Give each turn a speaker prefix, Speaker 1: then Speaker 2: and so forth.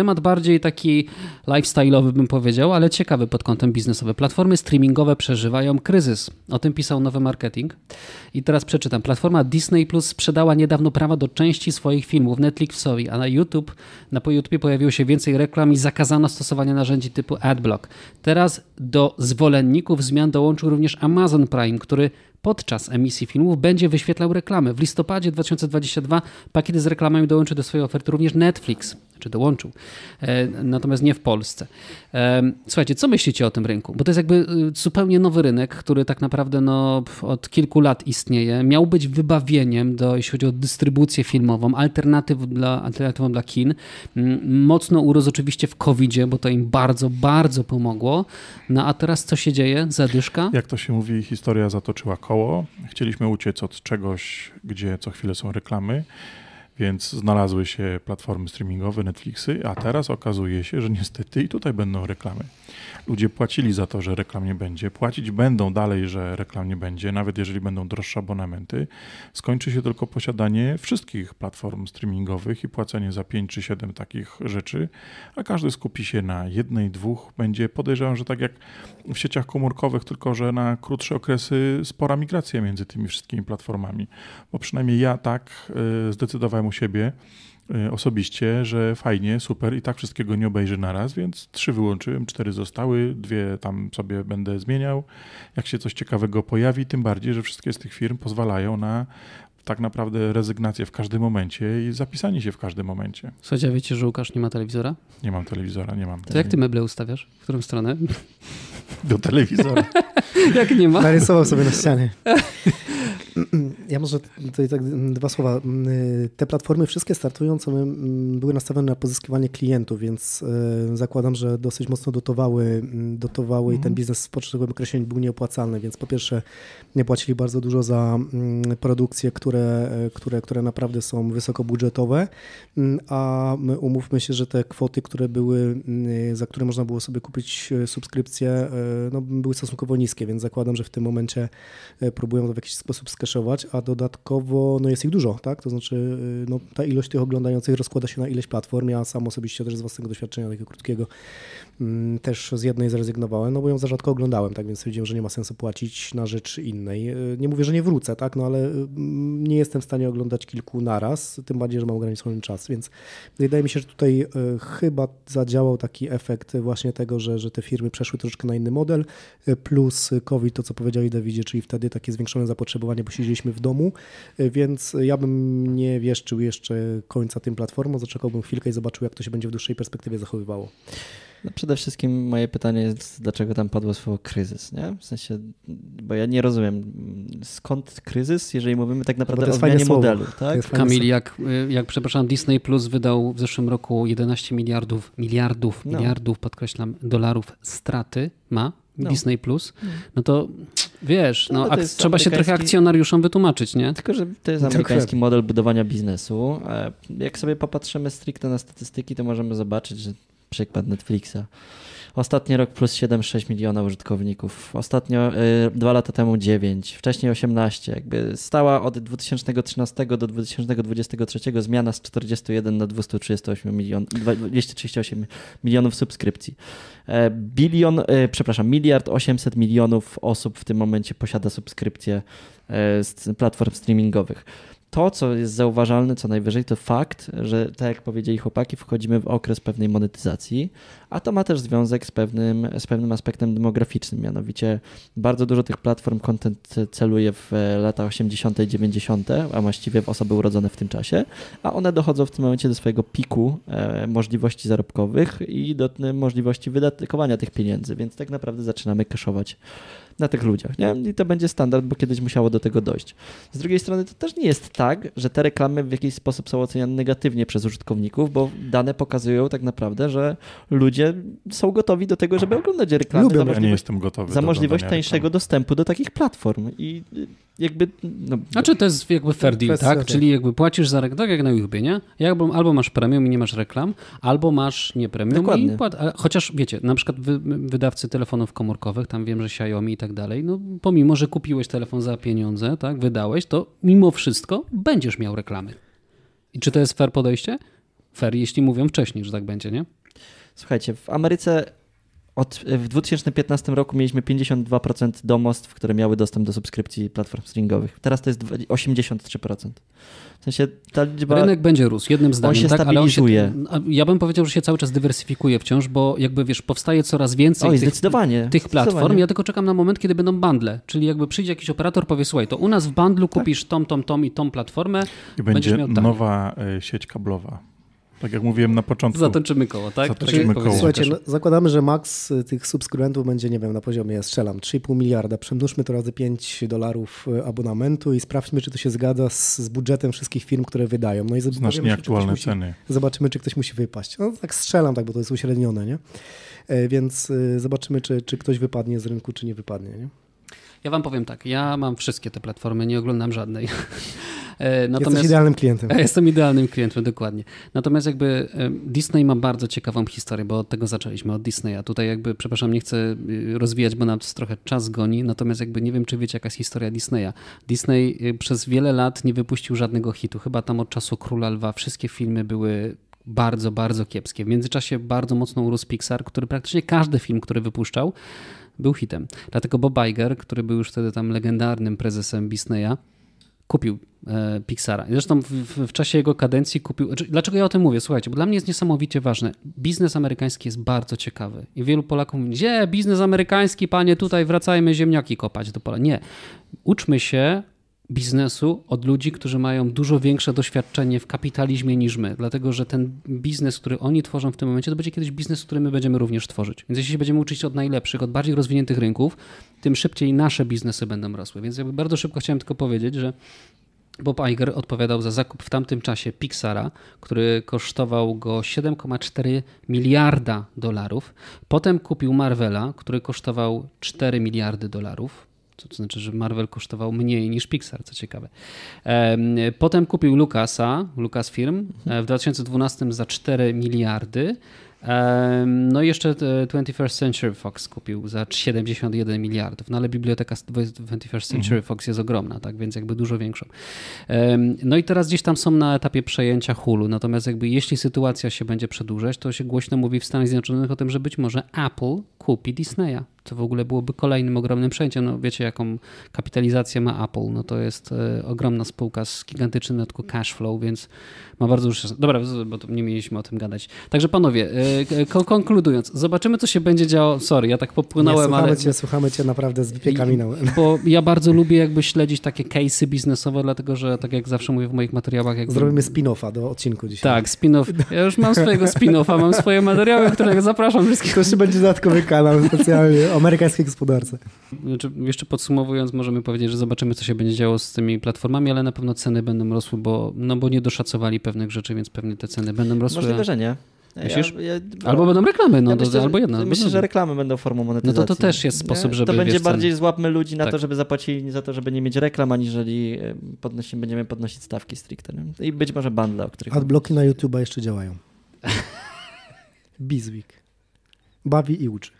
Speaker 1: Temat bardziej taki lifestyle'owy bym powiedział, ale ciekawy pod kątem biznesowym. Platformy streamingowe przeżywają kryzys. O tym pisał Nowy Marketing. I teraz przeczytam. Platforma Disney Plus sprzedała niedawno prawa do części swoich filmów Netflixowi, a na YouTube, na YouTube pojawiło się więcej reklam i zakazano stosowania narzędzi typu AdBlock. Teraz do zwolenników zmian dołączył również Amazon Prime, który podczas emisji filmów będzie wyświetlał reklamy. W listopadzie 2022 pakiety z reklamami dołączy do swojej oferty również Netflix, czy dołączył, e, natomiast nie w Polsce. E, słuchajcie, co myślicie o tym rynku? Bo to jest jakby e, zupełnie nowy rynek, który tak naprawdę no, od kilku lat istnieje. Miał być wybawieniem, do, jeśli chodzi o dystrybucję filmową, alternatyw dla, alternatywą dla kin. Mm, mocno urósł oczywiście w covid bo to im bardzo, bardzo pomogło. No a teraz co się dzieje? Zadyszka?
Speaker 2: Jak to się mówi, historia zatoczyła koło Chcieliśmy uciec od czegoś, gdzie co chwilę są reklamy, więc znalazły się platformy streamingowe, Netflixy, a teraz okazuje się, że niestety i tutaj będą reklamy. Ludzie płacili za to, że reklam nie będzie, płacić będą dalej, że reklam nie będzie, nawet jeżeli będą droższe abonamenty. Skończy się tylko posiadanie wszystkich platform streamingowych i płacenie za 5 czy 7 takich rzeczy, a każdy skupi się na jednej, dwóch. Będzie podejrzewam, że tak jak w sieciach komórkowych, tylko że na krótsze okresy spora migracja między tymi wszystkimi platformami. Bo przynajmniej ja tak y, zdecydowałem u siebie, Y, osobiście, że fajnie, super i tak wszystkiego nie obejrzy naraz, więc trzy wyłączyłem, cztery zostały, dwie tam sobie będę zmieniał. Jak się coś ciekawego pojawi, tym bardziej, że wszystkie z tych firm pozwalają na tak naprawdę rezygnację w każdym momencie i zapisanie się w każdym momencie.
Speaker 1: Słuchajcie, a wiecie, że Łukasz nie ma telewizora?
Speaker 2: Nie mam telewizora, nie mam.
Speaker 1: To jak ty meble ustawiasz? W którą stronę?
Speaker 2: Do telewizora.
Speaker 1: jak nie ma?
Speaker 3: Narysował sobie na ścianie. Ja może tutaj tak dwa słowa. Te platformy wszystkie startujące były nastawione na pozyskiwanie klientów, więc e, zakładam, że dosyć mocno dotowały, dotowały i ten mhm. biznes w początkowym okresie był nieopłacalny, więc po pierwsze nie płacili bardzo dużo za produkcje, które, e, które, które naprawdę są wysokobudżetowe, a umówmy się, że te kwoty, które były, za które można było sobie kupić e, subskrypcje, no, były stosunkowo niskie, więc zakładam, że w tym momencie próbują to w jakiś sposób skeszować, a dodatkowo no jest ich dużo, tak? To znaczy y, no, ta ilość tych oglądających rozkłada się na ileś platform. Ja sam osobiście też z własnego doświadczenia takiego krótkiego mm, też z jednej zrezygnowałem, no bo ją za rzadko oglądałem, tak więc stwierdziłem, że nie ma sensu płacić na rzecz innej. Y, nie mówię, że nie wrócę, tak? No ale y, nie jestem w stanie oglądać kilku naraz, tym bardziej, że mam ograniczony czas, więc wydaje mi się, że tutaj chyba zadziałał taki efekt właśnie tego, że, że te firmy przeszły troszeczkę na inny model, plus COVID, to co powiedzieli Dawidzie, czyli wtedy takie zwiększone zapotrzebowanie, bo siedzieliśmy w domu, więc ja bym nie wieszczył jeszcze końca tym platformom, zaczekałbym chwilkę i zobaczył, jak to się będzie w dłuższej perspektywie zachowywało.
Speaker 4: No przede wszystkim moje pytanie jest, dlaczego tam padło słowo kryzys, nie? W sensie, bo ja nie rozumiem, skąd kryzys, jeżeli mówimy tak naprawdę o zmianie modelu, tak?
Speaker 1: Kamil, jak, jak, przepraszam, Disney Plus wydał w zeszłym roku 11 miliardów, miliardów, no. miliardów, podkreślam, dolarów straty ma no. Disney Plus, no, no to wiesz, no, no trzeba się trochę akcjonariuszom wytłumaczyć, nie?
Speaker 4: Tylko, że to jest amerykański model budowania biznesu. E, jak sobie popatrzymy stricte na statystyki, to możemy zobaczyć, że przykład Netflixa Ostatni rok plus 7-6 miliona użytkowników. Ostatnio y, dwa lata temu 9, wcześniej 18. Jakby stała od 2013 do 2023 zmiana z 41 na 238 milion, 238 milionów subskrypcji. E, bilion, e, przepraszam, miliard 800 milionów osób w tym momencie posiada subskrypcje e, z platform streamingowych to, co jest zauważalne co najwyżej, to fakt, że tak jak powiedzieli chłopaki, wchodzimy w okres pewnej monetyzacji, a to ma też związek z pewnym, z pewnym aspektem demograficznym, mianowicie bardzo dużo tych platform content celuje w lata 80., 90., a właściwie w osoby urodzone w tym czasie, a one dochodzą w tym momencie do swojego piku e, możliwości zarobkowych i do możliwości wydatkowania tych pieniędzy, więc tak naprawdę zaczynamy kaszować na tych ludziach, nie? I to będzie standard, bo kiedyś musiało do tego dojść. Z drugiej strony to też nie jest tak, że te reklamy w jakiś sposób są oceniane negatywnie przez użytkowników, bo dane pokazują tak naprawdę, że ludzie są gotowi do tego, żeby oglądać reklamy.
Speaker 2: Lubię, za ja nie jestem gotowy.
Speaker 4: Za możliwość tańszego dostępu do takich platform i jakby... No,
Speaker 1: znaczy to jest jakby fair deal, tak? Czyli jakby płacisz za reklamę, tak jak na YouTubie, nie? Jakby, albo masz premium i nie masz reklam, albo masz nie premium Dokładnie. i płat, chociaż wiecie, na przykład wy, wydawcy telefonów komórkowych, tam wiem, że Xiaomi i tak dalej, no pomimo, że kupiłeś telefon za pieniądze, tak, wydałeś, to mimo wszystko będziesz miał reklamy. I czy to jest fair podejście? fair, jeśli mówią wcześniej, że tak będzie, nie?
Speaker 4: Słuchajcie, w Ameryce od, w 2015 roku mieliśmy 52% domostw, które miały dostęp do subskrypcji platform streamingowych. Teraz to jest 83%. W sensie ta liczba...
Speaker 1: Rynek będzie rósł, jednym zdaniem.
Speaker 4: On się
Speaker 1: tak?
Speaker 4: stabilizuje.
Speaker 1: Ale on się, ja bym powiedział, że się cały czas dywersyfikuje wciąż, bo jakby wiesz, powstaje coraz więcej
Speaker 4: Oj,
Speaker 1: tych,
Speaker 4: zdecydowanie,
Speaker 1: tych platform.
Speaker 4: zdecydowanie.
Speaker 1: Ja tylko czekam na moment, kiedy będą bundle. Czyli jakby przyjdzie jakiś operator, powie, słuchaj, to u nas w bundlu
Speaker 4: Tak.
Speaker 1: kupisz tom, tom, tom i tom platformę.
Speaker 2: I
Speaker 1: Będziesz
Speaker 2: będzie
Speaker 1: miał tak.
Speaker 2: nowa e, sieć kablowa. Tak jak mówiłem na początku.
Speaker 1: Zatoczymy koło, tak?
Speaker 2: Zatoczymy
Speaker 1: tak
Speaker 2: koło.
Speaker 3: Słuchajcie, no, zakładamy, że maks y, tych subskrybentów będzie, nie wiem, na poziomie, strzelam, 3,5 miliarda. Przemnóżmy to razy 5 dolarów y, abonamentu i sprawdźmy, czy to się zgadza z, z budżetem wszystkich firm, które wydają. No i
Speaker 2: Znasz
Speaker 3: zobaczymy, czy ktoś
Speaker 2: nieaktualne
Speaker 3: musi-
Speaker 2: ceny.
Speaker 3: Zobaczymy, czy ktoś musi wypaść. No tak strzelam, tak, bo to jest uśrednione, nie? E, Więc y, zobaczymy, czy, czy ktoś wypadnie z rynku, czy nie wypadnie, nie?
Speaker 1: Ja wam powiem tak, ja mam wszystkie te platformy, nie oglądam żadnej. E,
Speaker 3: Jesteś idealnym klientem.
Speaker 1: Ja jestem idealnym klientem, dokładnie. Natomiast jakby e, Disney ma bardzo ciekawą historię, bo od tego zaczęliśmy, od Disneya. Tutaj jakby, przepraszam, nie chcę y, rozwijać, bo nam trochę czas goni, natomiast jakby nie wiem, czy wiecie, jaka jest historia Disneya. Disney przez wiele lat nie wypuścił żadnego hitu. Chyba tam od czasu Króla Lwa wszystkie filmy były bardzo, bardzo kiepskie. W międzyczasie bardzo mocno urósł Pixar, który praktycznie każdy film, który wypuszczał, był hitem. Dlatego Bob Iger, który był już wtedy tam legendarnym prezesem Disneya, kupił e, Pixara. Zresztą w, w, w czasie jego kadencji kupił. znaczy, Dlaczego ja o tym mówię? Słuchajcie, bo dla mnie jest niesamowicie ważne. Biznes amerykański jest bardzo ciekawy. I wielu Polaków mówi, gdzie biznes amerykański, panie, tutaj wracajmy ziemniaki kopać do pola. Nie. Uczmy się biznesu od ludzi, którzy mają dużo większe doświadczenie w kapitalizmie niż my, dlatego że ten biznes, który oni tworzą w tym momencie, to będzie kiedyś biznes, który my będziemy również tworzyć. Więc jeśli się będziemy uczyć od najlepszych, od bardziej rozwiniętych rynków, tym szybciej nasze biznesy będą rosły. Więc jakby bardzo szybko chciałem tylko powiedzieć, że Bob Iger odpowiadał za zakup w tamtym czasie Pixara, który kosztował go 7,4 miliarda dolarów. Potem kupił Marvela, który kosztował 4 miliardy dolarów. Co to znaczy, że Marvel kosztował mniej niż Pixar, co ciekawe. Em, Potem kupił Lucasa, Lucasfilm e, w 2012 za 4 miliardy. No i jeszcze e, 21st Century Fox kupił za 71 miliardów, no ale biblioteka 21st Century Fox jest ogromna, tak więc jakby dużo większą. No i teraz gdzieś tam są na etapie przejęcia Hulu, natomiast jakby jeśli sytuacja się będzie przedłużać, to się głośno mówi w Stanach Zjednoczonych o tym, że być może Apple kupi Disneya. To w ogóle byłoby kolejnym ogromnym przejęciem. No wiecie jaką kapitalizację ma Apple, no to jest e, ogromna spółka z gigantycznym na cash flow, więc ma bardzo sens. Dobra, bo nie mieliśmy o tym gadać. Także panowie, e, konkludując, zobaczymy co się będzie działo. Sorry, ja tak
Speaker 3: Nie,
Speaker 1: popłynąłem,
Speaker 3: słuchamy,
Speaker 1: ale...
Speaker 3: cię, słuchamy cię naprawdę z wypiekami na.
Speaker 1: Bo ja bardzo lubię jakby śledzić takie case'y biznesowe, dlatego że tak jak zawsze mówię w moich materiałach... Jakby...
Speaker 3: Zrobimy spin-offa do odcinku dzisiaj.
Speaker 1: Tak, spin-off. Ja już mam swojego spin-offa, mam swoje materiały, którego zapraszam wszystkich.
Speaker 3: To jeszcze będzie dodatkowy kanał specjalnie o amerykańskiej gospodarce.
Speaker 1: Znaczy, jeszcze podsumowując, możemy powiedzieć, że zobaczymy, co się będzie działo z tymi platformami, ale na pewno ceny będą rosły, bo, no bo nie doszacowali pewnych rzeczy, więc pewnie te ceny będą rosły.
Speaker 4: Możliwe, że nie.
Speaker 1: Myślisz?
Speaker 4: Ja, ja,
Speaker 1: Albo będą reklamy, no
Speaker 4: ja myślę, że,
Speaker 1: albo
Speaker 4: myślę,
Speaker 1: drugie.
Speaker 4: że reklamy będą formą monetyzacji.
Speaker 1: No to to też jest sposób,
Speaker 4: Nie?
Speaker 1: żeby,
Speaker 4: To będzie
Speaker 1: wiesz,
Speaker 4: bardziej
Speaker 1: ceny.
Speaker 4: złapmy ludzi na
Speaker 1: Tak.
Speaker 4: to, żeby zapłacili za to, żeby nie mieć reklam, aniżeli e, podnosi, będziemy podnosić stawki stricte. Nie? I być może bundle, o których...
Speaker 3: Adblocki na YouTube'a jeszcze działają. Bizweek. Bawi i uczy.